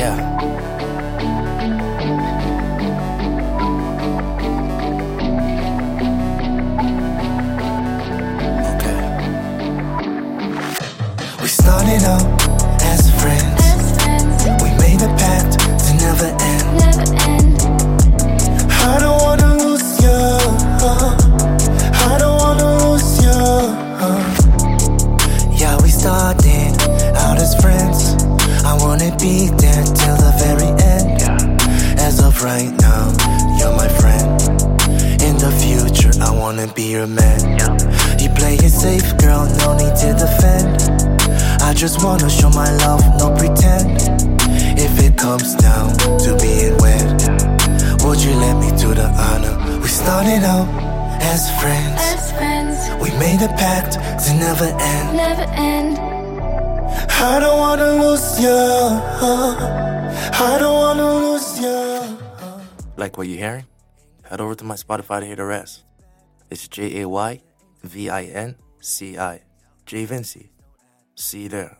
Yeah. Okay. We started out as friends. We made a pact to never end. I don't wanna lose you. I don't wanna lose you. Yeah, we started right now, you're my friend. In the future, I wanna be your man. You play it safe, girl, no need to defend. I just wanna show my love, no pretend. If it comes down to being wed, would you let me do the honor? We started out as friends. As friends. We made a pact to never end. Never end. I don't wanna lose you. I don't wanna. Like what you're hearing? Head over to my Spotify to hear the rest. It's J A Y V I N C I. Jayvinci. See you there.